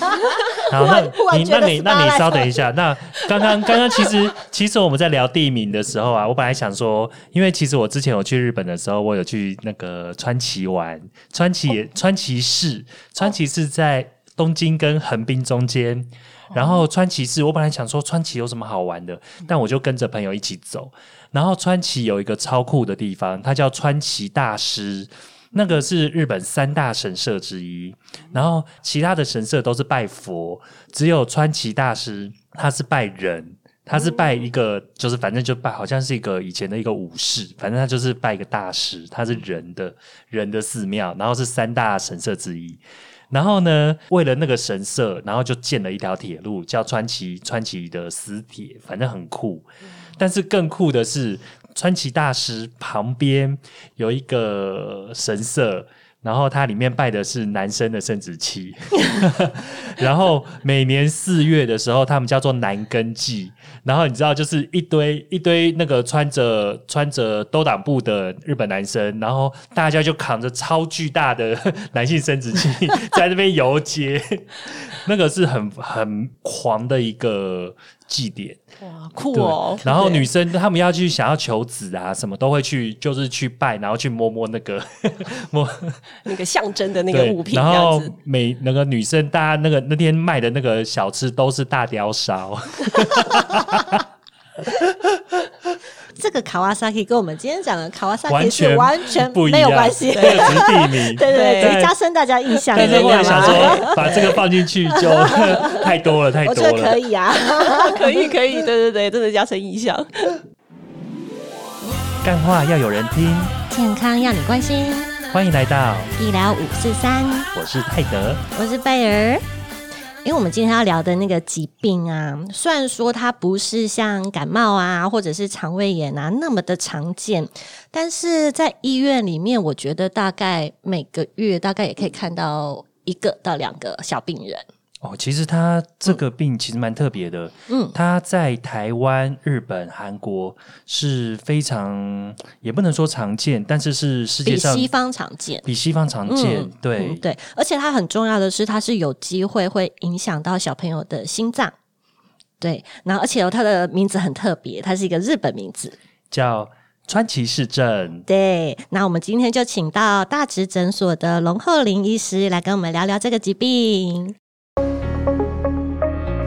好，那你那你那你稍等一下。那刚刚刚刚其实其实我们在聊地名的时候啊，我本来想说，因为其实我之前有去日本的时候，我有去那个川崎玩，川崎也川崎市，川崎市在东京跟横滨中间。然后川崎市，我本来想说川崎有什么好玩的，但我就跟着朋友一起走。然后川崎有一个超酷的地方，它叫川崎大师。那个是日本三大神社之一，然后其他的神社都是拜佛，只有川崎大师他是拜人，他是拜一个，就是反正就拜，好像是一个以前的一个武士，反正他就是拜一个大师，他是人的人的寺庙，然后是三大神社之一。然后呢，为了那个神社，然后就建了一条铁路，叫川崎川崎的私铁，反正很酷。但是更酷的是，川崎大师旁边有一个神社，然后它里面拜的是男生的生殖器。然后每年四月的时候，他们叫做男根祭。然后你知道，就是一堆一堆那个穿着穿着兜裆布的日本男生，然后大家就扛着超巨大的 男性生殖器在那边游街，那个是很很狂的一个祭典。哇，酷哦！然后女生她们要去想要求子啊，什么都会去，就是去拜，然后去摸摸那个 摸那个象征的那个物品，然后。每那个女生，大家那个那天卖的那个小吃都是大雕烧，这个卡瓦萨 k 跟我们今天讲的卡瓦萨完 k 全是完全不一样，没有关系。这个只是地名。对 对对，对只是加深大家印象，但是我也想？说，把这个放进去就太多了，太多我觉得可。以啊。可以可以，对对对，真的加深印象。干话要有人听，健康要你关心，欢迎来到，医疗五四三，我是泰德。我是贝儿。因为我们今天要聊的那个疾病啊，虽然说它不是像感冒啊，或者是肠胃炎啊那么的常见，但是在医院里面，我觉得大概每个月大概也可以看到一个到两个小病人。哦，其实他这个病其实蛮特别的，嗯，他在台湾、日本、韩国是非常也不能说常见，但是是世界上比西方常见。比西方常见。嗯对，嗯对，而且它很重要的是，它是有机会会影响到小朋友的心脏。对，然后而且、哦、它的名字很特别，它是一个日本名字。叫川崎市症。对，那我们今天就请到大直诊所的龙厚林医师来跟我们聊聊这个疾病。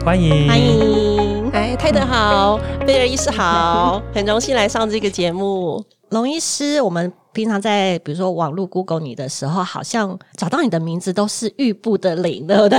欢迎，欢。迎哎，泰德好，贝尔医师好，很荣幸来上这个节目。龙医师。我们平常在比如说网络 Google 你的时候，好像找到你的名字都是玉部的林，对不 对？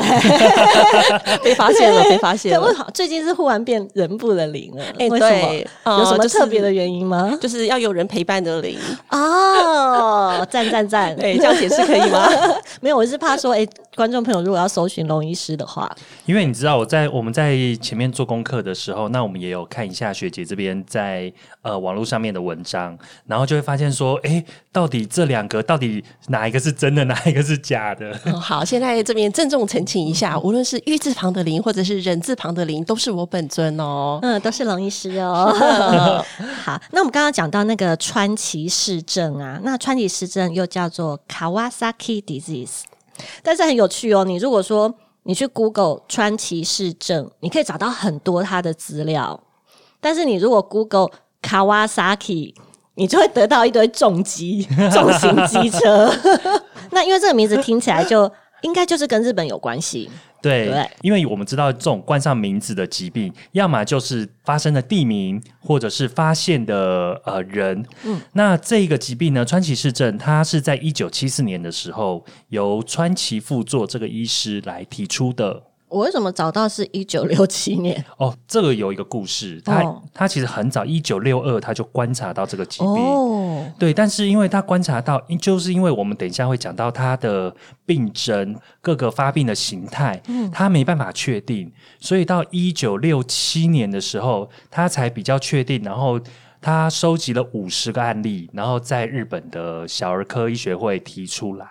被发现了，被发现了。最近是忽然变人部的林了？哎为什么？有什么特别的原因吗？就是要有人陪伴的林，哦，赞赞赞！对，这样解释可以吗？没有，我是怕说，哎、观众朋友如果要搜寻龙医师的话，因为你知道我在我们在前面做功课的时候，那我们也有看一下学姐这边在呃网络上面的文章，然后就会发现说，哎，到底这两个到底哪一个是真的，哪一个是假的？哦好，现在这边郑重澄清一下，无论是玉字旁的林，或者是人字旁的林，都是我本尊哦。嗯，都是龙医师哦。好，那我们刚刚讲到那个川崎市症啊，那川崎市症又叫做 Kawasaki disease，但是很有趣哦。你如果说你去 Google 川崎市症，你可以找到很多它的资料，但是你如果 Google Kawasaki，你就会得到一堆重机、重型机车。那因为这个名字听起来就应该就是跟日本有关系。对，对因为我们知道这种冠上名字的疾病，要么就是发生的地名，或者是发现的呃人。嗯，那这个疾病呢，川崎市症，它是在一九七四年的时候，由川崎副作这个医师来提出的。我为什么找到是一九六七年？哦，这个有一个故事，他、哦他其实很早，一九六二他就观察到这个疾病。哦，对，但是因为他观察到，因就是因为我们等一下会讲到他的病症、各个发病的形态，嗯他没办法确定，所以到一九六七年的时候，他才比较确定，然后。他收集了五十个案例，然后在日本的小儿科医学会提出来。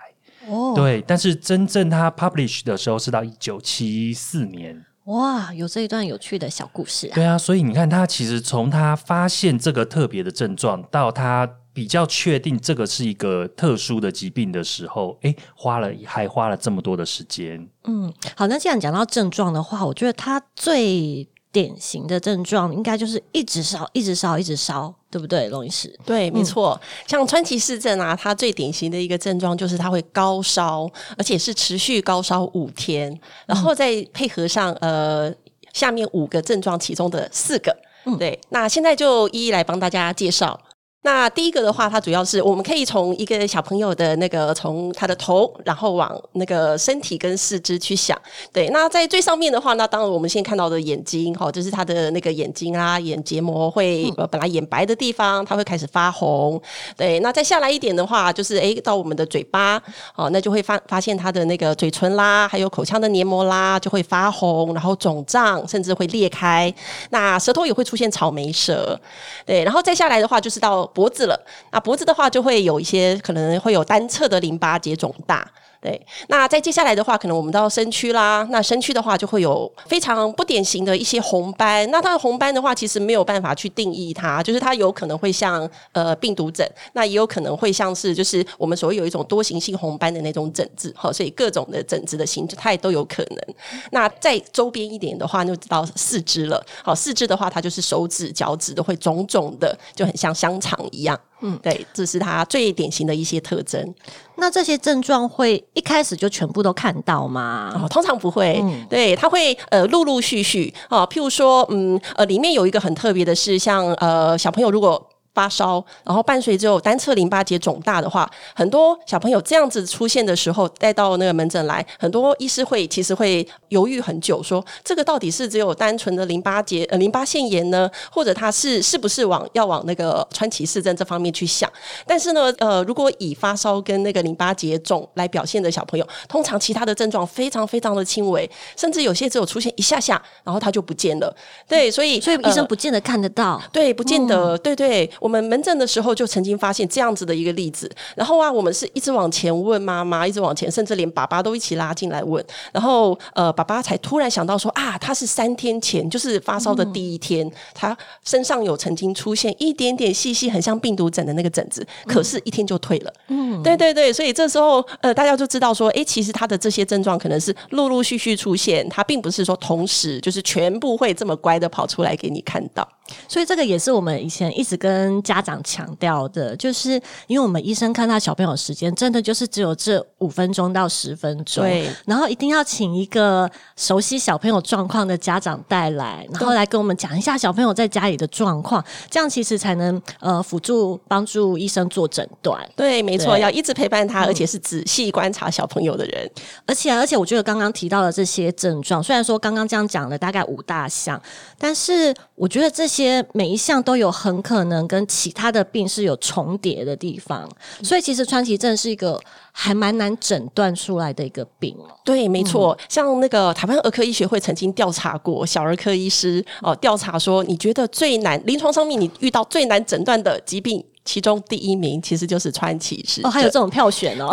哦，对，但是真正他 publish 的时候是到一九七四年。哇，有这一段有趣的小故事啊！对啊，所以你看，他其实从他发现这个特别的症状到他比较确定这个是一个特殊的疾病的时候，诶，花了还花了这么多的时间。嗯，好，那既然讲到症状的话，我觉得它最典型的症状应该就是一直烧，一直烧，一直烧，对不对，龙医师？对，没错。像川崎市症啊，它最典型的一个症状就是它会高烧，而且是持续高烧五天，然后再配合上呃下面五个症状其中的四个。对，那现在就一一来帮大家介绍。那第一个的话，它主要是我们可以从一个小朋友的那个从他的头，然后往那个身体跟四肢去想。对，那在最上面的话，那当然我们现在看到的眼睛，哈，就是他的那个眼睛啊，眼结膜会呃本来眼白的地方，它会开始发红。对，那再下来一点的话，就是诶到我们的嘴巴，哦，那就会发发现他的那个嘴唇啦，还有口腔的黏膜啦，就会发红，然后肿胀，甚至会裂开。那舌头也会出现草莓舌。对，然后再下来的话，就是到脖子了，那脖子的话就会有一些可能会有单侧的淋巴结肿大。对，那在接下来的话，可能我们到身躯啦。那身躯的话，就会有非常不典型的一些红斑。那它的红斑的话，其实没有办法去定义它，就是它有可能会像呃病毒疹，那也有可能会像是就是我们所谓有一种多形性红斑的那种疹子。好，所以各种的疹子的形态都有可能。那在周边一点的话，就知道四肢了。好，四肢的话，它就是手指、脚趾都会肿肿的，就很像香肠一样。嗯，对，这是它最典型的一些特征。那这些症状会一开始就全部都看到吗？哦，通常不会。对，它会呃陆陆续续哦，譬如说，嗯呃，里面有一个很特别的是，像呃小朋友如果。发烧，然后伴随着单侧淋巴结肿大的话，很多小朋友这样子出现的时候，带到那个门诊来，很多医师会其实会犹豫很久，说这个到底是只有单纯的淋巴结呃淋巴腺炎呢，或者他是是不是往要往那个川崎氏症这方面去想？但是呢，呃，如果以发烧跟那个淋巴结肿来表现的小朋友，通常其他的症状非常非常的轻微，甚至有些只有出现一下下，然后他就不见了。对，所以所以医生不见得看得到，对，不见得，对对。我们门诊的时候就曾经发现这样子的一个例子，然后啊，我们是一直往前问妈妈，一直往前，甚至连爸爸都一起拉进来问，然后呃，爸爸才突然想到说啊，他是三天前就是发烧的第一天，他身上有曾经出现一点点细细很像病毒疹的那个疹子，可是一天就退了。嗯，对对对，所以这时候呃，大家就知道说，哎，其实他的这些症状可能是陆陆续续出现，他并不是说同时就是全部会这么乖的跑出来给你看到。所以这个也是我们以前一直跟家长强调的，就是因为我们医生看到小朋友时间真的就是只有这五分钟到十分钟，对，然后一定要请一个熟悉小朋友状况的家长带来，然后来跟我们讲一下小朋友在家里的状况，这样其实才能呃辅助帮助医生做诊断。对，没错，要一直陪伴他，而且是仔细观察小朋友的人。而且而且，我觉得刚刚提到的这些症状，虽然说刚刚这样讲了大概五大项，但是我觉得这些。些每一项都有很可能跟其他的病是有重叠的地方，所以其实川崎症是一个还蛮难诊断出来的一个病哦。对，没错，像那个台湾儿科医学会曾经调查过小儿科医师哦，调查说你觉得最难临床上面你遇到最难诊断的疾病。其中第一名其实就是川崎氏哦，还有这种票选哦，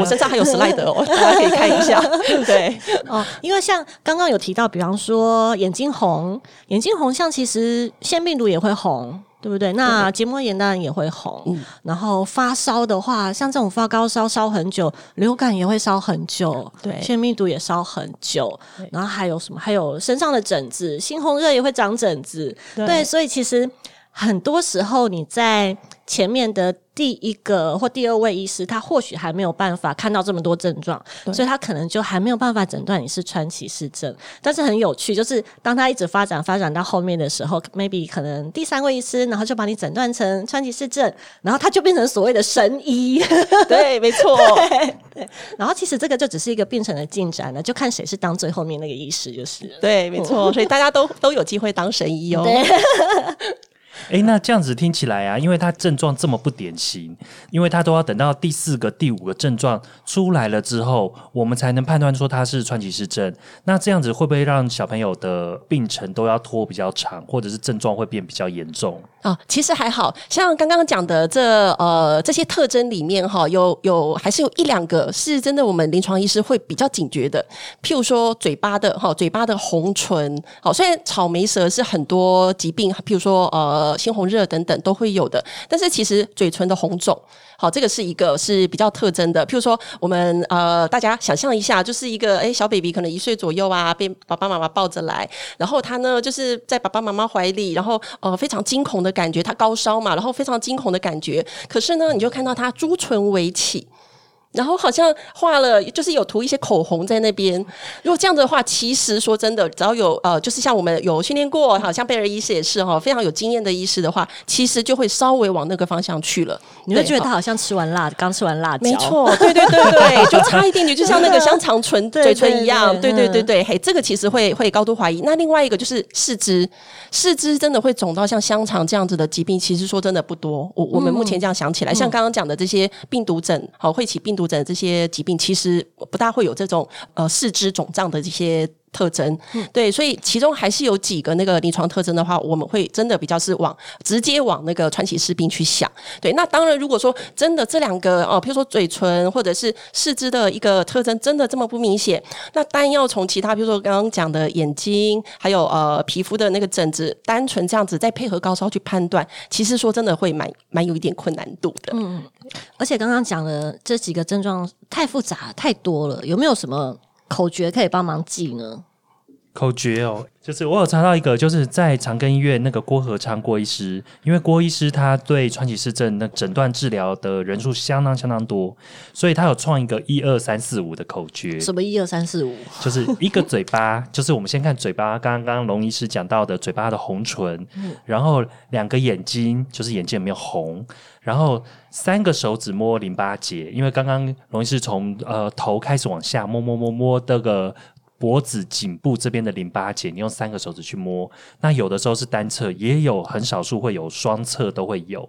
我身上还有 slide 哦，大 家可以看一下。对哦，因为像刚刚有提到，比方说眼睛红，眼睛红像其实腺病毒也会红，对不对？那结膜炎当然也会红。嗯，然后发烧的话，像这种发高烧烧很久，流感也会烧很久，对，腺病毒也烧很久。然后还有什么？还有身上的疹子，猩红热也会长疹子。对，所以其实。很多时候，你在前面的第一个或第二位医师，他或许还没有办法看到这么多症状，所以他可能就还没有办法诊断你是川崎氏症。但是很有趣，就是当他一直发展发展到后面的时候，maybe 可能第三位医师，然后就把你诊断成川崎氏症，然后他就变成所谓的神医。对，没错。对，然后其实这个就只是一个病程的进展了，就看谁是当最后面那个医师就是。对，没错。所以大家都都有机会当神医哦。哎，那这样子听起来啊，因为他症状这么不典型，因为他都要等到第四个、第五个症状出来了之后，我们才能判断说他是川崎氏症。那这样子会不会让小朋友的病程都要拖比较长，或者是症状会变比较严重？啊，其实还好像刚刚讲的这呃这些特征里面哈，有有还是有一两个是真的，我们临床医师会比较警觉的。譬如说嘴巴的哈，嘴巴的红唇，好，虽然草莓舌是很多疾病，譬如说呃。呃猩红热等等都会有的。但是其实嘴唇的红肿，好，这个是一个是比较特征的。譬如说，我们呃大家想象一下，就是一个诶小 baby 可能一岁左右啊，被爸爸妈妈抱着来，然后他呢就是在爸爸妈妈怀里，然后呃非常惊恐的感觉，他高烧嘛，然后非常惊恐的感觉，可是呢你就看到他朱唇微起。然后好像画了，就是有涂一些口红在那边。如果这样的话，其实说真的，只要有呃，就是像我们有训练过，好像贝尔医师也是哈，非常有经验的医师的话，其实就会稍微往那个方向去了。你会觉得他好像吃完辣，刚吃完辣椒，没错，对对对对，就差一点点，就像那个香肠唇嘴唇一样，对对对对，嘿，这个其实会会高度怀疑。那另外一个就是四肢，四肢真的会肿到像香肠这样子的疾病，其实说真的不多。我我们目前这样想起来，像刚刚讲的这些病毒疹，好会起病。毒疹这些疾病其实不大会有这种呃四肢肿胀的这些。特征，对，所以其中还是有几个那个临床特征的话，我们会真的比较是往直接往那个川崎氏病去想。对，那当然，如果说真的这两个哦，比如说嘴唇或者是四肢的一个特征真的这么不明显，那单要从其他，比如说刚刚讲的眼睛，还有呃皮肤的那个疹子，单纯这样子再配合高烧去判断，其实说真的会蛮蛮有一点困难度的。嗯，而且刚刚讲的这几个症状太复杂太多了，有没有什么？口诀可以帮忙记呢？口诀哦，就是我有查到一个，就是在长庚医院那个郭和昌郭医师，因为郭医师他对川崎市症那诊断治疗的人数相当相当多，所以他有创一个一二三四五的口诀。什么一二三四五？就是一个嘴巴，就是我们先看嘴巴，刚刚龙医师讲到的嘴巴的红唇，然后两个眼睛，就是眼睛有没有红。然后三个手指摸淋巴结，因为刚刚龙医师从呃头开始往下摸摸摸摸这个脖子颈部这边的淋巴结，你用三个手指去摸。那有的时候是单侧，也有很少数会有双侧都会有。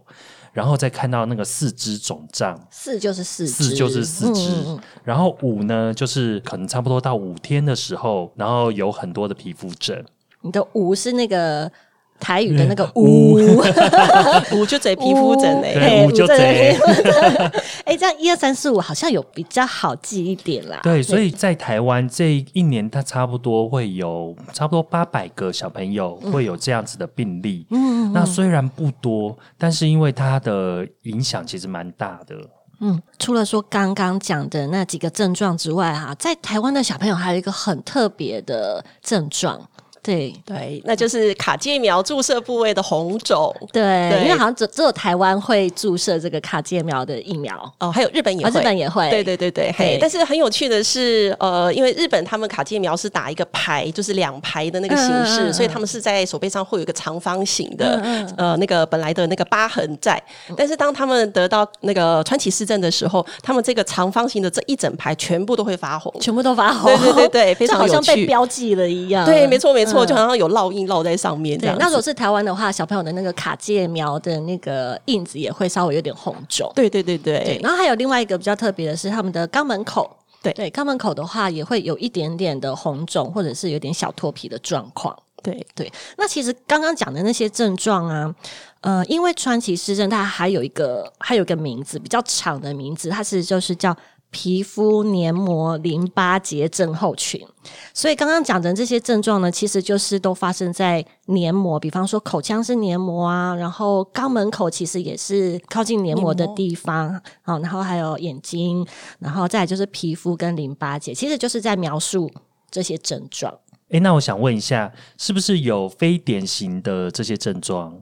然后再看到那个四肢肿胀，四就是四四就是四肢，然后五呢就是可能差不多到五天的时候，然后有很多的皮肤疹。你的五是那个。台语的那个五五 就贼皮肤疹嘞，五就贼。哎，这样一二三四五好像有比较好记一点啦。对，所以在台湾这一年，它差不多会有差不多八百个小朋友会有这样子的病例。嗯，那虽然不多，但是因为它的影响其实蛮大的。嗯，除了说刚刚讲的那几个症状之外，哈，在台湾的小朋友还有一个很特别的症状。对对，那就是卡介苗注射部位的红肿。对，因为好像只只有台湾会注射这个卡介苗的疫苗哦，还有日本也会，日本也会。对对对对，嘿。但是很有趣的是，呃，因为日本他们卡介苗是打一个排，就是两排的那个形式，所以他们是在手背上会有一个长方形的，呃，那个本来的那个疤痕在。但是当他们得到那个川崎市政的时候，他们这个长方形的这一整排全部都会发红，全部都发红。对对对对，非常好像被标记了一样。对，没错没错。错，就好像有烙印烙在上面。这样，那如果是台湾的话，小朋友的那个卡介苗的那个印子也会稍微有点红肿。对对对对。然后还有另外一个比较特别的是，他们的肛门口，对对，肛门口的话也会有一点点的红肿，或者是有点小脱皮的状况。对对。那其实刚刚讲的那些症状啊，呃，因为川崎市症它还有一个还有一个名字比较长的名字，它是就是叫。皮肤黏膜淋巴结症候群，所以刚刚讲的这些症状呢，其实就是都发生在黏膜，比方说口腔是黏膜啊，然后肛门口其实也是靠近黏膜的地方，好，然后还有眼睛，然后再就是皮肤跟淋巴结，其实就是在描述这些症状。诶，那我想问一下，是不是有非典型的这些症状？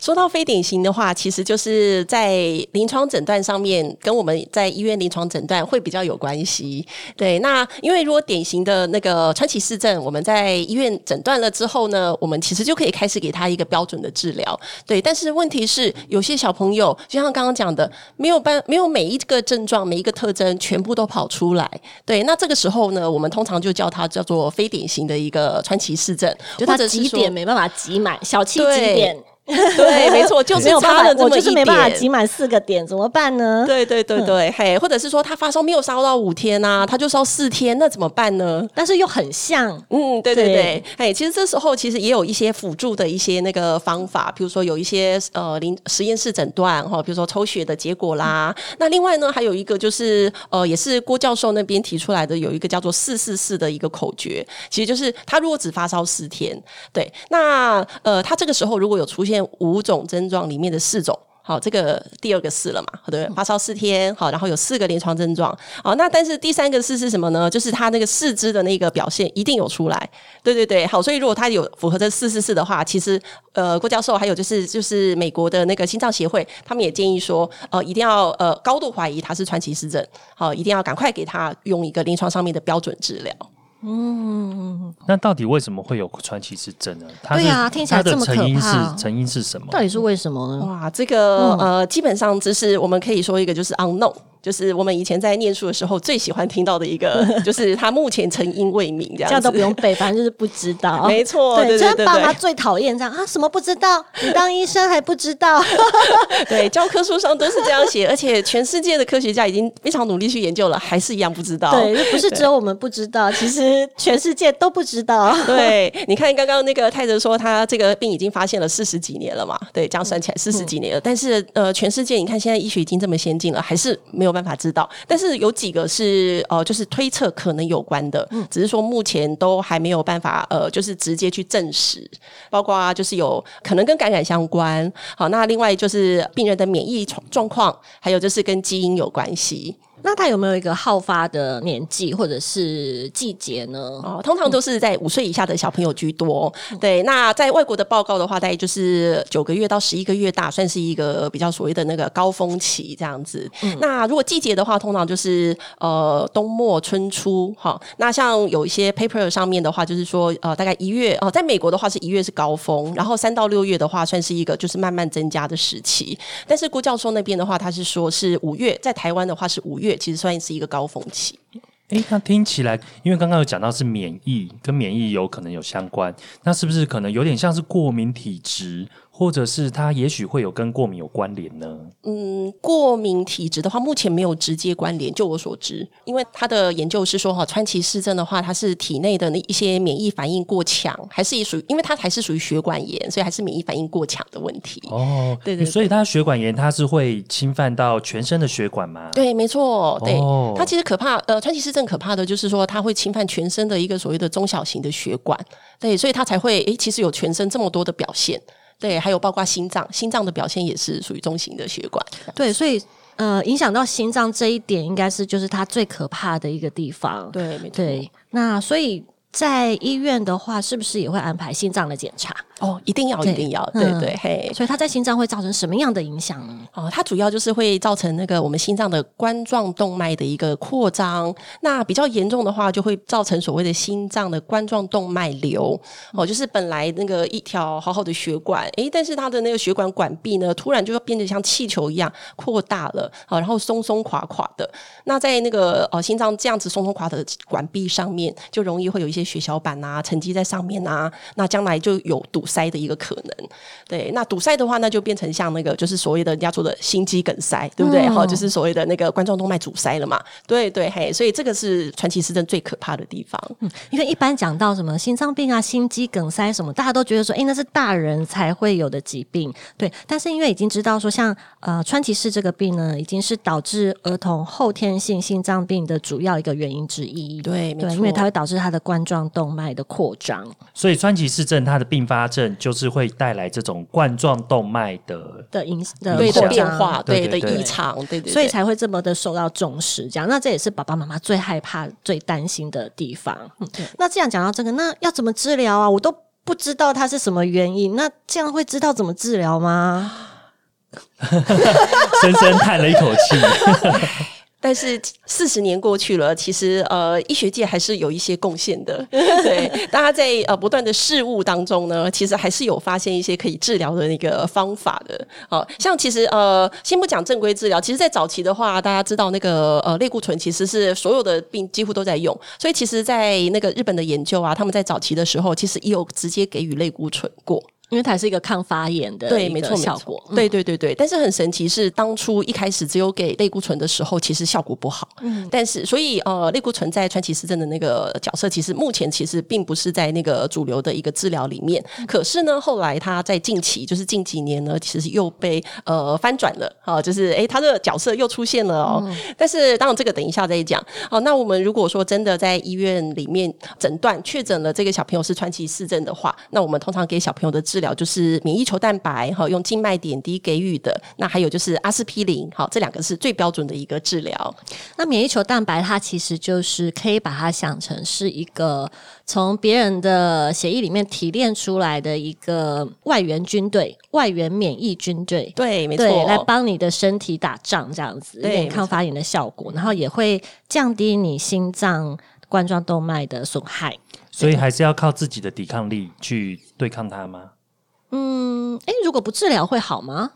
说到非典型的话，其实就是在临床诊断上面，跟我们在医院临床诊断会比较有关系。对，那因为如果典型的那个川崎氏症，我们在医院诊断了之后呢，我们其实就可以开始给他一个标准的治疗。对，但是问题是，有些小朋友就像刚刚讲的，没有办没有每一个症状、每一个特征全部都跑出来。对，那这个时候呢，我们通常就叫它叫做非典型的一个川崎氏症，或者几点没办法挤满，小七几点。对，没错，就是差了这么一点，就是没办法挤满四个点，怎么办呢？对对对对，嘿，或者是说他发烧没有烧到五天啊，他就烧四天，那怎么办呢？但是又很像，嗯，对对对，哎，其实这时候其实也有一些辅助的一些那个方法，比如说有一些呃临实验室诊断哈，比如说抽血的结果啦。那另外呢，还有一个就是呃，也是郭教授那边提出来的，有一个叫做四四四的一个口诀，其实就是他如果只发烧四天，对，那呃，他这个时候如果有出现。五种症状里面的四种。好，这个第二个是了嘛，对？发烧四天，好，然后有四个临床症状，好，那但是第三个是是什么呢？就是他那个四肢的那个表现一定有出来，对对对，好，所以如果他有符合这四四四的话，其实呃，郭教授还有就是就是美国的那个心脏协会，他们也建议说，呃，一定要呃高度怀疑他是川崎氏症，好，一定要赶快给他用一个临床上面的标准治疗。嗯，那到底为什么会有川崎氏症呢？它对呀啊听起来这么可成因怕是成因是什么？到底是为什么呢？哇，这个、呃，基本上就是我们可以说一个就是 unknown，就是我们以前在念书的时候最喜欢听到的一个，就是他目前成因未明这样子，这样都不用背，反正就是不知道。没错对，对对对对爸妈最讨厌这样啊，什么不知道？你当医生还不知道？对，教科书上都是这样写，而且全世界的科学家已经非常努力去研究了，还是一样不知道。对，不是只有我们不知道，其实全世界都不知道。对，你看刚刚那个泰德说他这个病已经发现了四十几年了嘛？对，这样算起来四十几年了。但是呃，全世界你看现在医学已经这么先进了，还是没有办法知道。但是有几个是呃，就是推测可能有关的，只是说目前都还没有办法呃，就是直接去证实。包括啊，就是有可能跟感染相关。好，那另外就是病人的免疫状状况，还有就是跟基因有关系。那他有没有一个好发的年纪或者是季节呢？哦，通常都是在五岁以下的小朋友居多。对，那在外国的报告的话，大概就是九个月到十一个月大，算是一个比较所谓的那个高峰期这样子。那如果季节的话，通常就是呃冬末春初。哈，那像有一些 paper 上面的话，就是说呃大概一月哦、在美国的话是一月是高峰，然后三到六月的话算是一个就是慢慢增加的时期。但是郭教授那边的话，他是说是五月，在台湾的话是五月，其实算是一个高峰期。哎，那听起来，因为刚刚有讲到是免疫，跟免疫有可能有相关，那是不是可能有点像是过敏体质，或者是它也许会有跟过敏有关联呢？嗯，过敏体质的话，目前没有直接关联。就我所知，因为他的研究是说，哈，川崎氏症的话，它是体内的那一些免疫反应过强，还是属于，因为它还是属于血管炎，所以还是免疫反应过强的问题。哦，对对对所以它血管炎它是会侵犯到全身的血管吗？对，没错，对、哦它其实可怕。呃，川崎氏症可怕的就是说，它会侵犯全身的一个所谓的中小型的血管，对，所以它才会诶，其实有全身这么多的表现。对，还有包括心脏，心脏的表现也是属于中型的血管。对，所以呃，影响到心脏这一点，应该是就是它最可怕的一个地方。对，没错。对，那所以在医院的话，是不是也会安排心脏的检查？哦，一定要，一定要，对嗯对，嘿。所以它在心脏会造成什么样的影响呢？哦，它主要就是会造成那个我们心脏的冠状动脉的一个扩张。那比较严重的话，就会造成所谓的心脏的冠状动脉瘤。哦，就是本来那个一条好好的血管，诶，但是它的那个血管管壁呢，突然就变得像气球一样扩大了，好，然后松松垮垮的。那在那个呃心脏这样子松松垮的管壁上面，就容易会有一些血小板啊沉积在上面啊，那将来就有堵塞的一个可能。对，那堵塞的话，那就变成像那个就是所谓的人家说的心肌梗塞，对不对？嗯好、就是所谓的那个冠状动脉阻塞了嘛。对对，嘿，所以这个是传奇失症最可怕的地方。嗯因为一般讲到什么心脏病啊、心肌梗塞什么，大家都觉得说，哎，那是大人才会有的疾病。对，但是因为已经知道说，像呃川崎氏这个病呢，已经是导致儿童后天性心脏病的主要一个原因之一。对，对因为它会导致他的冠状动脉的扩张。所以川崎氏症它的并发症就是会带来这种冠状动脉的的影的对的变化，对的对对对异常，对对对，所以才会这么的受到重视。这样，那这也是爸爸妈妈最害怕、最担心的地方。嗯，那这样讲到这个，那要怎么治疗啊？我都不知道它是什么原因，那这样会知道怎么治疗吗？深深叹了一口气。但是四十年过去了，其实呃，医学界还是有一些贡献的。对，大家在呃不断的事物当中呢，其实还是有发现一些可以治疗的那个方法的。好、像其实呃，先不讲正规治疗，其实，在早期的话，大家知道那个呃类固醇其实是所有的病几乎都在用，所以其实，在那个日本的研究啊，他们在早期的时候，其实也有直接给予类固醇过。因为它是一个抗发炎的对，没错，没错效果。嗯对对对对，但是很神奇是，当初一开始只有给类固醇的时候，其实效果不好。嗯，但是所以呃，类固醇在川崎市政的那个角色，其实目前其实并不是在那个主流的一个治疗里面。可是呢，后来他在近期，就是近几年呢，其实又被呃翻转了啊、就是哎，他的角色又出现了哦。但是当然这个等一下再讲。好，那我们如果说真的在医院里面诊断确诊了这个小朋友是川崎市政的话，那我们通常给小朋友的治治疗就是免疫球蛋白，哈，用静脉点滴给予的。那还有就是阿司匹林，好，这两个是最标准的一个治疗。那免疫球蛋白它其实就是可以把它想成是一个从别人的血液里面提炼出来的一个外援军队、外援免疫军队。对，没错，来帮你的身体打仗，这样子，有对点抗发炎的效果，然后也会降低你心脏冠状动脉的损害。所以还是要靠自己的抵抗力去对抗它吗？嗯，诶，如果不治疗会好吗？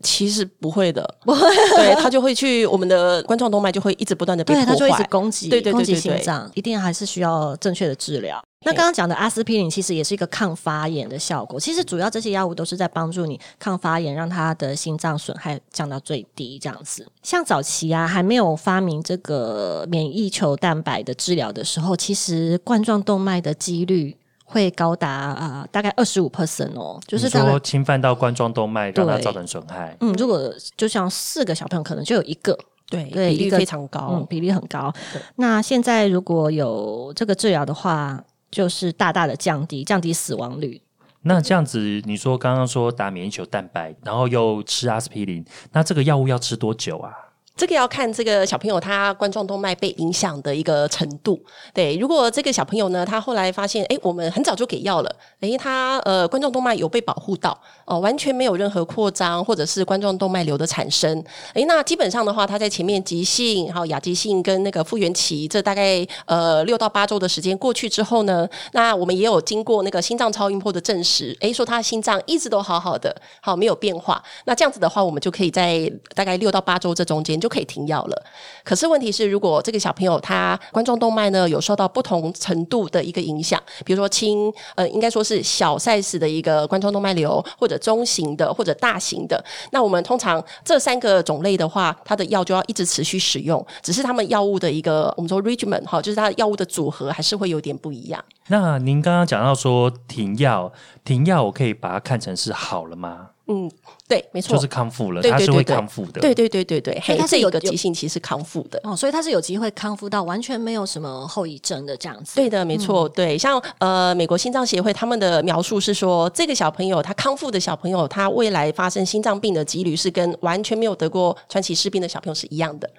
其实不会的，不会，对，它就会去我们的冠状动脉就会一直不断的被对，它破就会一直。攻击，对对对攻击对对心脏，一定还是需要正确的治疗。那嘿刚刚讲的阿司匹林其实也是一个抗发炎的效果。其实主要这些药物都是在帮助你抗发炎，让他的心脏损害降到最低，这样子。像早期啊还没有发明这个免疫球蛋白的治疗的时候，其实冠状动脉的几率会高达啊、大概二十五 percent 哦，就是说侵犯到冠状动脉，让它造成损害。嗯，如果就像四个小朋友可能就有一个对，对比例非常高。嗯，比例很高。那现在如果有这个治疗的话，就是大大的降低降低死亡率。那这样子，你说刚刚说打免疫球蛋白，然后又吃阿司匹林，那这个药物要吃多久啊？这个要看这个小朋友他冠状动脉被影响的一个程度。对，如果这个小朋友呢，他后来发现，哎，我们很早就给药了，诶，他呃冠状动脉有被保护到，哦、完全没有任何扩张或者是冠状动脉瘤的产生。诶，那基本上的话，他在前面急性、还有亚急性跟那个复原期，这大概呃六到八周的时间过去之后呢，那我们也有经过那个心脏超音波的证实，诶，说他的心脏一直都好好的，好没有变化。那这样子的话，我们就可以在大概六到八周这中间就可以停药了。可是问题是，如果这个小朋友他冠状动脉呢有受到不同程度的一个影响，比如说轻呃，应该说是小 size 的一个冠状动脉瘤，或者中型的，或者大型的，那我们通常这三个种类的话，它的药就要一直持续使用，只是他们药物的一个我们说 regimen 哈，就是它药物的组合还是会有点不一样。那您刚刚讲到说停药，停药我可以把它看成是好了吗？嗯，对，没错，就是康复了，他是会康复的。对对对对对，所以它是有个有急性期是康复的。哦，所以它是有机会康复到完全没有什么后遗症的这样子。对的，没错，对，像呃，美国心脏协会他们的描述是说，这个小朋友他康复的小朋友，他未来发生心脏病的几率是跟完全没有得过川崎氏病的小朋友是一样的。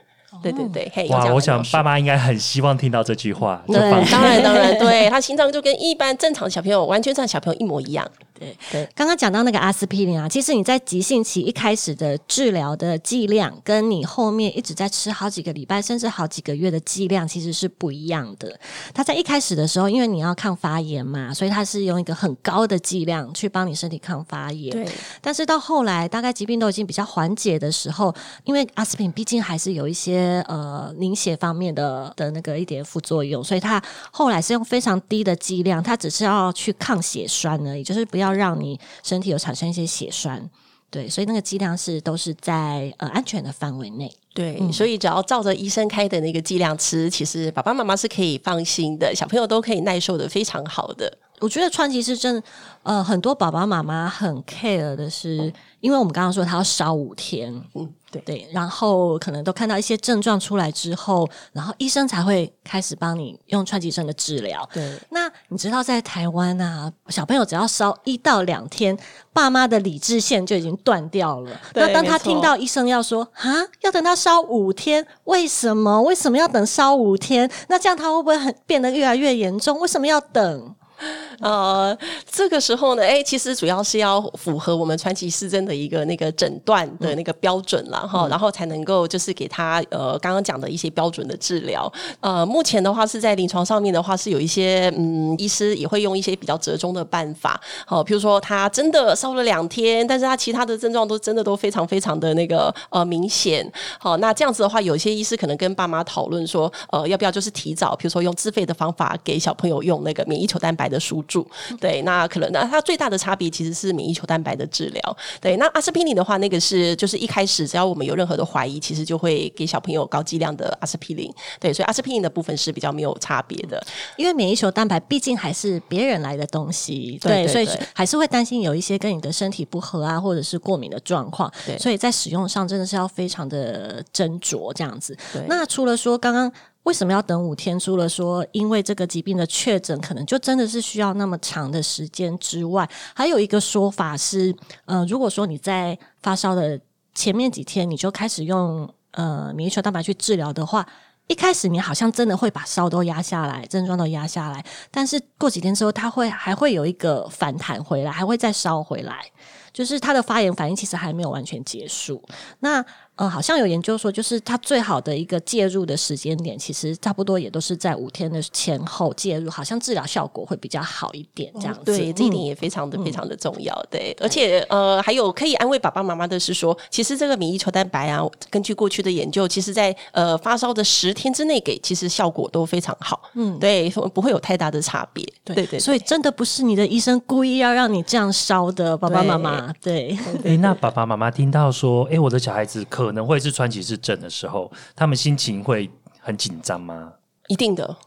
对对对，嘿，哇，我想爸妈应该很希望听到这句话，就对当然当然，对他心脏就跟一般正常的小朋友，完全正常小朋友一模一样。对对刚刚讲到那个阿司匹林啊，其实你在急性期一开始的治疗的剂量，跟你后面一直在吃好几个礼拜甚至好几个月的剂量其实是不一样的。它在一开始的时候，因为你要抗发炎嘛，所以它是用一个很高的剂量去帮你身体抗发炎。对但是到后来，大概疾病都已经比较缓解的时候，因为阿司匹林毕竟还是有一些呃凝血方面的的那个一点副作用，所以它后来是用非常低的剂量，它只是要去抗血栓而已，就是不要让你身体有产生一些血栓。对，所以那个剂量是都是在呃安全的范围内。对，所以只要照着医生开的那个剂量吃，其实爸爸妈妈是可以放心的，小朋友都可以耐受的非常好的。我觉得川崎市真，呃，很多爸爸妈妈很 care 的是，因为我们刚刚说他要烧五天，嗯，对。对，然后可能都看到一些症状出来之后，然后医生才会开始帮你用川崎症的治疗。对，那你知道在台湾啊，小朋友只要烧一到两天，爸妈的理智线就已经断掉了。那当他听到医生要说啊，要等他烧五天，为什么？为什么要等烧五天？那这样他会不会很变得越来越严重？为什么要等？呃，这个时候呢，哎，其实主要是要符合我们川崎市政的一个那个诊断的那个标准了，哈、然后才能够就是给他呃刚刚讲的一些标准的治疗。呃，目前的话是在临床上面的话是有一些嗯，医师也会用一些比较折中的办法，好、比如说他真的烧了两天，但是他其他的症状都真的都非常非常的那个呃明显，好、那这样子的话，有些医师可能跟爸妈讨论说，呃，要不要就是提早，比如说用自费的方法给小朋友用那个免疫球蛋白的输注，对，那可能那它最大的差别其实是免疫球蛋白的治疗，对，那阿司匹林的话，那个是就是一开始只要我们有任何的怀疑，其实就会给小朋友高剂量的阿司匹林，对，所以阿司匹林的部分是比较没有差别的，因为免疫球蛋白毕竟还是别人来的东西，所以对对对。还是会担心有一些跟你的身体不合啊，或者是过敏的状况。对，所以在使用上真的是要非常的斟酌这样子。对。那除了说刚刚为什么要等五天？除了说因为这个疾病的确诊可能就真的是需要那么长的时间之外，还有一个说法是，呃，如果说你在发烧的前面几天你就开始用呃免疫球蛋白去治疗的话。一开始你好像真的会把烧都压下来，症状都压下来，但是过几天之后，它会还会有一个反弹回来，还会再烧回来，就是它的发炎反应其实还没有完全结束。那呃，好像有研究说，就是它最好的一个介入的时间点，其实差不多也都是在五天的前后介入，好像治疗效果会比较好一点。这样子，对，这一点也非常的非常的重要。对，而且呃，还有可以安慰爸爸妈妈的是说，其实这个免疫球蛋白啊，根据过去的研究，其实在呃发烧的十天之内给，其实效果都非常好。嗯，对，不会有太大的差别。对对，所以真的不是你的医生故意要让你这样烧的，爸爸妈妈。对，哎，那爸爸妈妈听到说，哎，我的小孩子可。可能会是川崎市症的时候，他们心情会很紧张吗？一定的，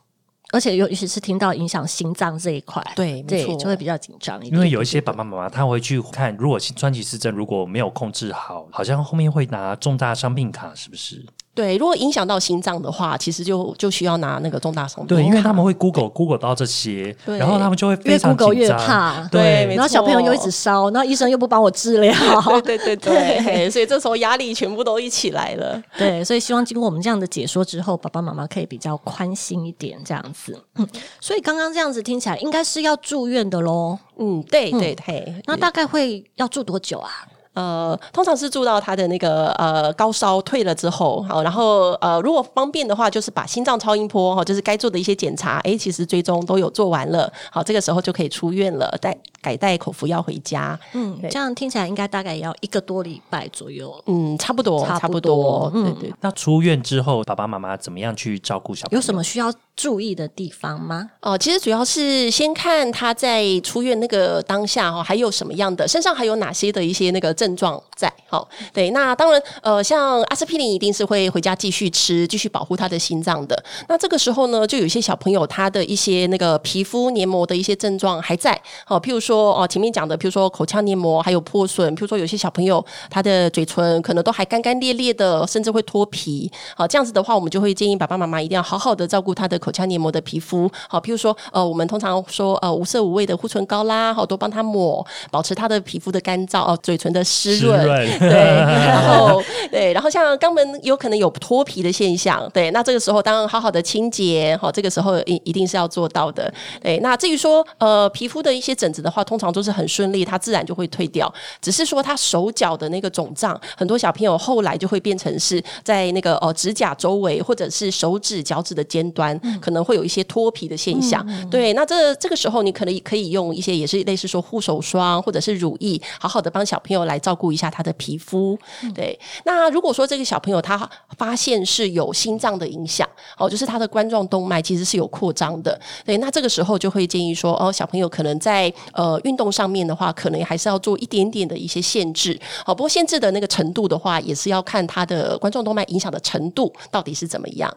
而且尤其是听到影响心脏这一块，对，没错，就会比较紧张。因为有一些爸爸妈妈他会去看，如果川崎市症如果没有控制好，好像后面会拿重大伤病卡，是不是？对，如果影响到心脏的话，其实就就需要拿那个重大伤病。对，因为他们会 Google Google 到这些，然后他们就会越 Google 越怕。对，然后小朋友又一直烧，然后医生又不帮我治疗。对对 对，所以这时候压力全部都一起来了。对，所以希望经过我们这样的解说之后，爸爸妈妈可以比较宽心一点，这样子。嗯，所以刚刚这样子听起来，应该是要住院的喽。嗯，对对对。那大概会要住多久啊？呃，通常是住到他的那个呃高烧退了之后，好，然后呃如果方便的话，就是把心脏超音波哈，就是该做的一些检查，哎，其实追踪都有做完了，好，这个时候就可以出院了，带改带口服药回家。嗯，这样听起来应该大概也要一个多礼拜左右。嗯，差不多，差不多。嗯，对。那出院之后，爸爸妈妈怎么样去照顾小朋友？有什么需要注意的地方吗？哦，其实主要是先看他在出院那个当下哈，还有什么样的身上还有哪些的一些那个。症状在好，对，那当然，呃，像阿司匹林一定是会回家继续吃，继续保护他的心脏的。那这个时候呢，就有些小朋友他的一些那个皮肤黏膜的一些症状还在，好，譬如说哦，前面讲的，譬如说口腔黏膜还有破损，譬如说有些小朋友他的嘴唇可能都还干干裂裂的，甚至会脱皮。好，这样子的话，我们就会建议爸爸妈妈一定要好好的照顾他的口腔黏膜的皮肤。好，譬如说，呃，我们通常说，呃，无色无味的护唇膏啦，好多帮他抹，保持他的皮肤的干燥哦，嘴唇的。湿润，对，然后 对，然后像肛门有可能有脱皮的现象，对，那这个时候当然好好的清洁，哈，这个时候一一定是要做到的，对。那至于说呃皮肤的一些疹子的话，通常都是很顺利，它自然就会退掉。只是说他手脚的那个肿胀，很多小朋友后来就会变成是在那个哦指甲周围或者是手指脚趾的尖端，可能会有一些脱皮的现象。对，那这这个时候你可能可以用一些也是类似说护手霜或者是乳液，好好的帮小朋友来。照顾一下他的皮肤，对。那如果说这个小朋友他发现是有心脏的影响，哦，就是他的冠状动脉其实是有扩张的，对。那这个时候就会建议说，哦，小朋友可能在呃运动上面的话，可能还是要做一点点的一些限制。好，不过限制的那个程度的话，也是要看他的冠状动脉影响的程度到底是怎么样。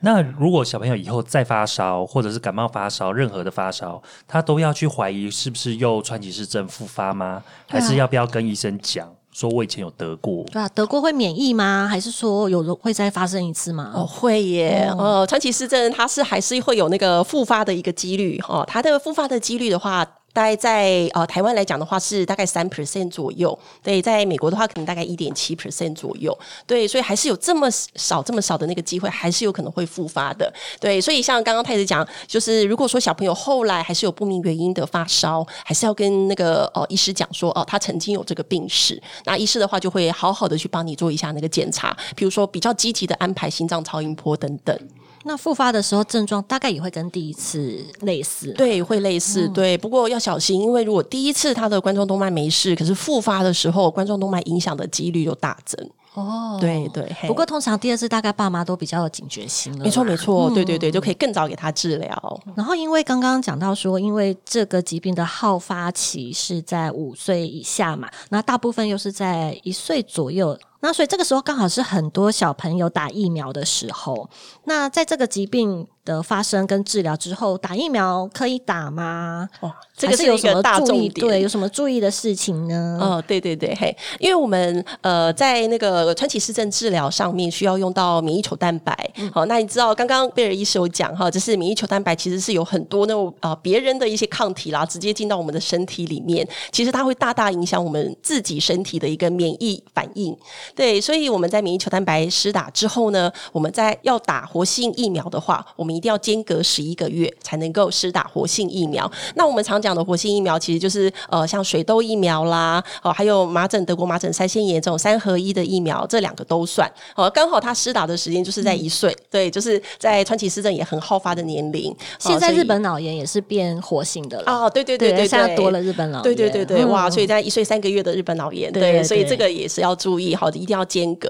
那如果小朋友以后再发烧，或者是感冒发烧，任何的发烧，他都要去怀疑是不是又川崎氏症复发吗？还是要不要跟医生讲，说我以前有得过？对啊，得过会免疫吗？还是说有会再发生一次吗？哦，会耶。哦，川崎氏症它是还是会有那个复发的一个几率哦。它的复发的几率的话。大概在呃台湾来讲的话是大概三 percent 左右，对，在美国的话可能大概一点七 percent 左右，对，所以还是有这么少这么少的那个机会，还是有可能会复发的，对，所以像刚刚太子讲，就是如果说小朋友后来还是有不明原因的发烧，还是要跟那个呃医师讲说哦，他曾经有这个病史，那医师的话就会好好的去帮你做一下那个检查，比如说比较积极的安排心脏超音波等等。那复发的时候症状大概也会跟第一次类似，对，会类似，对。不过要小心，因为如果第一次他的冠状动脉没事，可是复发的时候冠状动脉影响的几率就大增。哦，对对。不过通常第二次大概爸妈都比较有警觉心了，没错没错，对对对，就可以更早给他治疗。然后因为刚刚讲到说，因为这个疾病的好发期是在五岁以下嘛，那大部分又是在一岁左右。那所以这个时候刚好是很多小朋友打疫苗的时候。那在这个疾病的发生跟治疗之后，打疫苗可以打吗？哇，这个是有什么一个大注意？重点。对，有什么注意的事情呢？哦，对对对，嘿，因为我们呃在那个川崎市政治疗上面需要用到免疫球蛋白，好、那你知道刚刚贝尔医师有讲哈，就是免疫球蛋白其实是有很多那种呃别人的一些抗体啦，直接进到我们的身体里面，其实它会大大影响我们自己身体的一个免疫反应。对，所以我们在免疫球蛋白施打之后呢，我们在要打活性疫苗的话，我们一定要间隔十一个月才能够施打活性疫苗。那我们常讲的活性疫苗，其实就是呃像水痘疫苗啦，哦还有麻疹、德国麻疹、腮腺炎这种三合一的疫苗，这两个都算。哦，刚好他施打的时间就是在一岁，对，就是在川崎氏症也很好发的年龄。现在日本脑炎也是变活性的了。哦，对对对对，现在多了日本脑炎。对对对对，嗯哇！所以在一岁三个月的日本脑炎，对，对对对所以这个也是要注意，好的，一定要间隔。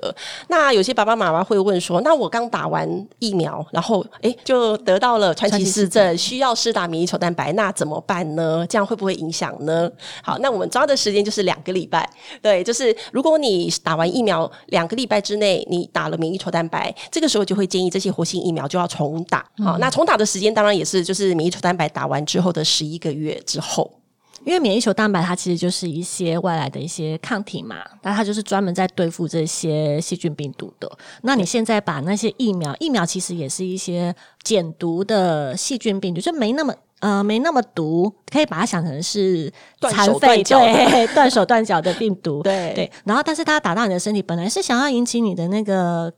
那有些爸爸妈妈会问说，那我刚打完疫苗，然后哎就得到了川崎市症，需要施打免疫球蛋白，那怎么办呢？这样会不会影响呢？好，那我们抓的时间就是两个礼拜，对，就是如果你打完疫苗两个礼拜之内，你打了免疫球蛋白，这个时候就会建议这些活性疫苗就要重打。好，那重打的时间当然也是就是免疫球蛋白打完之后的十一个月之后。因为免疫球蛋白它其实就是一些外来的一些抗体嘛，那它就是专门在对付这些细菌病毒的。那你现在把那些疫苗，疫苗其实也是一些减毒的细菌病毒，就没那么。呃，没那么毒，可以把它想成是残废，对，断手断脚的病毒，对对。然后，但是它打到你的身体，本来是想要引起你的那个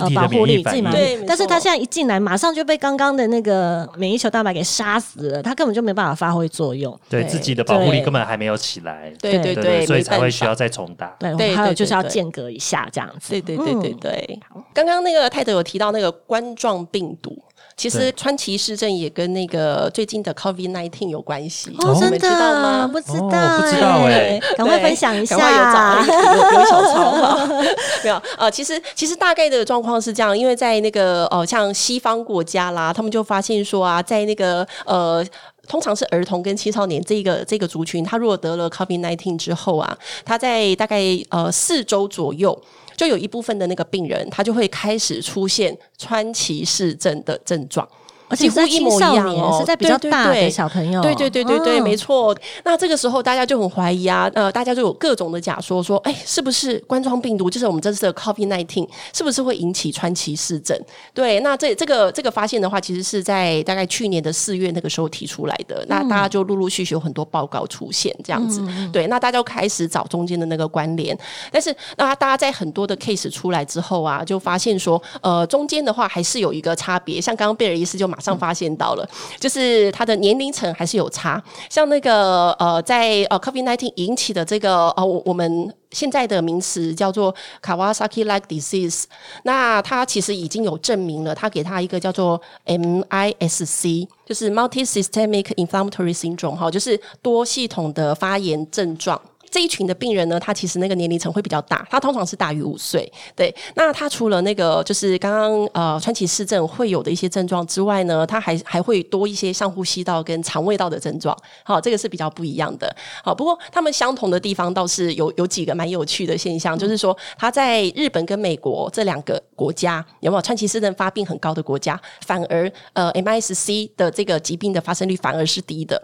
自己的呃保护力，自免疫反应己嘛。对但是他现在一进来，马上就被刚刚的那个免疫球蛋白给杀死了，他根本就没办法发挥作用。对对自己的保护力对根本还没有起来，对对对对，所以没办法才会需要再重打。对，对有就是要间隔一下这样子。对对对对嗯对，刚刚那个泰德有提到那个冠状病毒。其实川崎市政也跟那个最近的 COVID nineteen 有关系，哦，真你们知道的吗？不知哦道，不知道哎哎，赶快分享一赶快有找下。有有小抄哈，没有呃，其实其实大概的状况是这样，因为在那个呃像西方国家啦，他们就发现说啊，在那个呃。通常是儿童跟青少年这个这个族群，他如果得了 COVID nineteen 之后啊，他在大概呃四周左右，就有一部分的那个病人，他就会开始出现川崎氏症的症状。而且几乎一模一青少样哦年是在比较大的对小朋友，对对对对对，哦没错。那这个时候大家就很怀疑啊，呃，大家就有各种的假说，说，哎，是不是冠状病毒，就是我们这次的 COVID nineteen，是不是会引起川崎市症？对，那这这个这个发现的话，其实是在大概去年的四月那个时候提出来的。那大家就陆陆续续有很多报告出现，这样子。对，那大家就开始找中间的那个关联。但是，那大家在很多的 case 出来之后啊，就发现说，呃，中间的话还是有一个差别。像刚刚贝尔医师就马上发现到了，就是他的年龄层还是有差。像那个呃，在呃 COVID nineteen 引起的这个呃，我们。现在的名词叫做 Kawasaki-like disease，那他其实已经有证明了，他给他一个叫做 MISC，就是 multi-systemic inflammatory syndrome，哈，就是多系统的发炎症状。这一群的病人呢，他其实那个年龄层会比较大，他通常是大于五岁。对，那他除了那个就是刚刚呃川崎市症会有的一些症状之外呢，他还还会多一些上呼吸道跟肠胃道的症状。好，这个是比较不一样的。好，不过他们相同的地方倒是有有几个蛮有趣的现象，就是说他在日本跟美国这两个国家有没有川崎市症发病很高的国家，反而呃 MISC 的这个疾病的发生率反而是低的。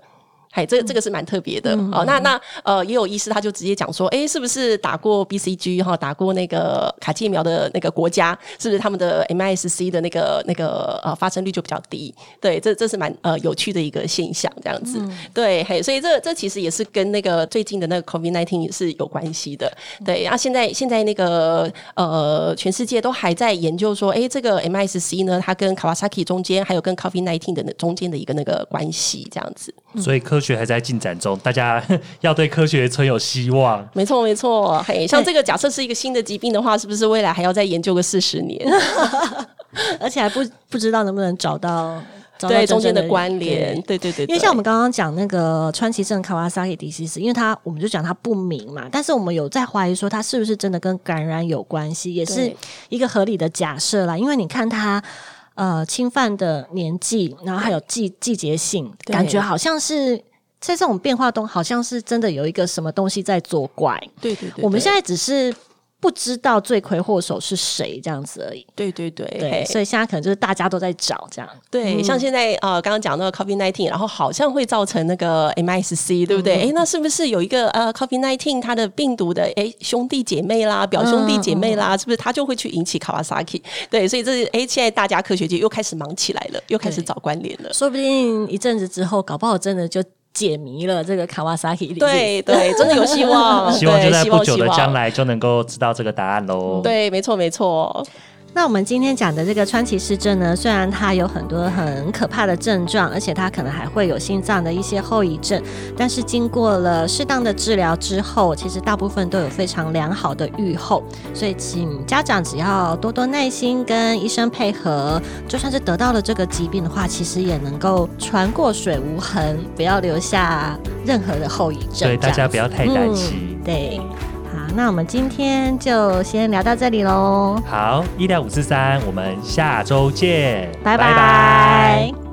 嗨，这这个是蛮特别的、哦。那那呃，也有医师他就直接讲说，哎，是不是打过 BCG 哈，打过那个卡介苗的那个国家，是不是他们的 MISC 的那个那个呃发生率就比较低？对，这这是蛮呃有趣的一个现象，这样子。对，嘿，所以这这其实也是跟那个最近的那个 COVID nineteen 也是有关系的。对，然后现在现在那个呃，全世界都还在研究说，哎，这个 MISC 呢，它跟 Kawasaki 中间，还有跟 COVID nineteen 的那中间的一个那个关系，这样子。所以科学还在进展中，大家 要对科学存有希望。没错，没错。嘿，像这个假设是一个新的疾病的话，是不是未来还要再研究个四十年？而且还不不知道能不能找到找到对中间的关联对，对对对，因为像我们刚刚讲那个川崎症 Kawasaki disease，因为它我们就讲它不明嘛，但是我们有在怀疑说它是不是真的跟感染有关系，也是对一个合理的假设啦。因为你看它呃侵犯的年纪，然后还有季季节性，感觉好像是在这种变化中，好像是真的有一个什么东西在作怪。对对对，我们现在在只是不知道罪魁祸首是谁这样子而已。对对对，对，所以现在可能就是大家都在找这样。对，像现在呃，刚刚讲那个 COVID nineteen，然后好像会造成那个 MIS-C，对不对？哎、那是不是有一个呃 COVID nineteen 它的病毒的哎兄弟姐妹啦、表兄弟姐妹啦，是不是它就会去引起 Kawasaki？对，所以这是哎，现在大家科学界又开始忙起来了，又开始找关联了。说不定一阵子之后，搞不好真的就解谜了这个卡瓦萨 k 对对，真的有希望，希望就在不久的将来就能够知道这个答案喽。，对，没错没错。那我们今天讲的这个川崎氏症呢，虽然它有很多很可怕的症状，而且它可能还会有心脏的一些后遗症，但是经过了适当的治疗之后，其实大部分都有非常良好的预后。所以，请家长只要多多耐心跟医生配合，就算是得到了这个疾病的话，其实也能够船过水无痕，不要留下任何的后遗症。所以大家不要太担嗯心。对，好，那我们今天就先聊到这里喽，好，医疗五四三，我们下周见，拜拜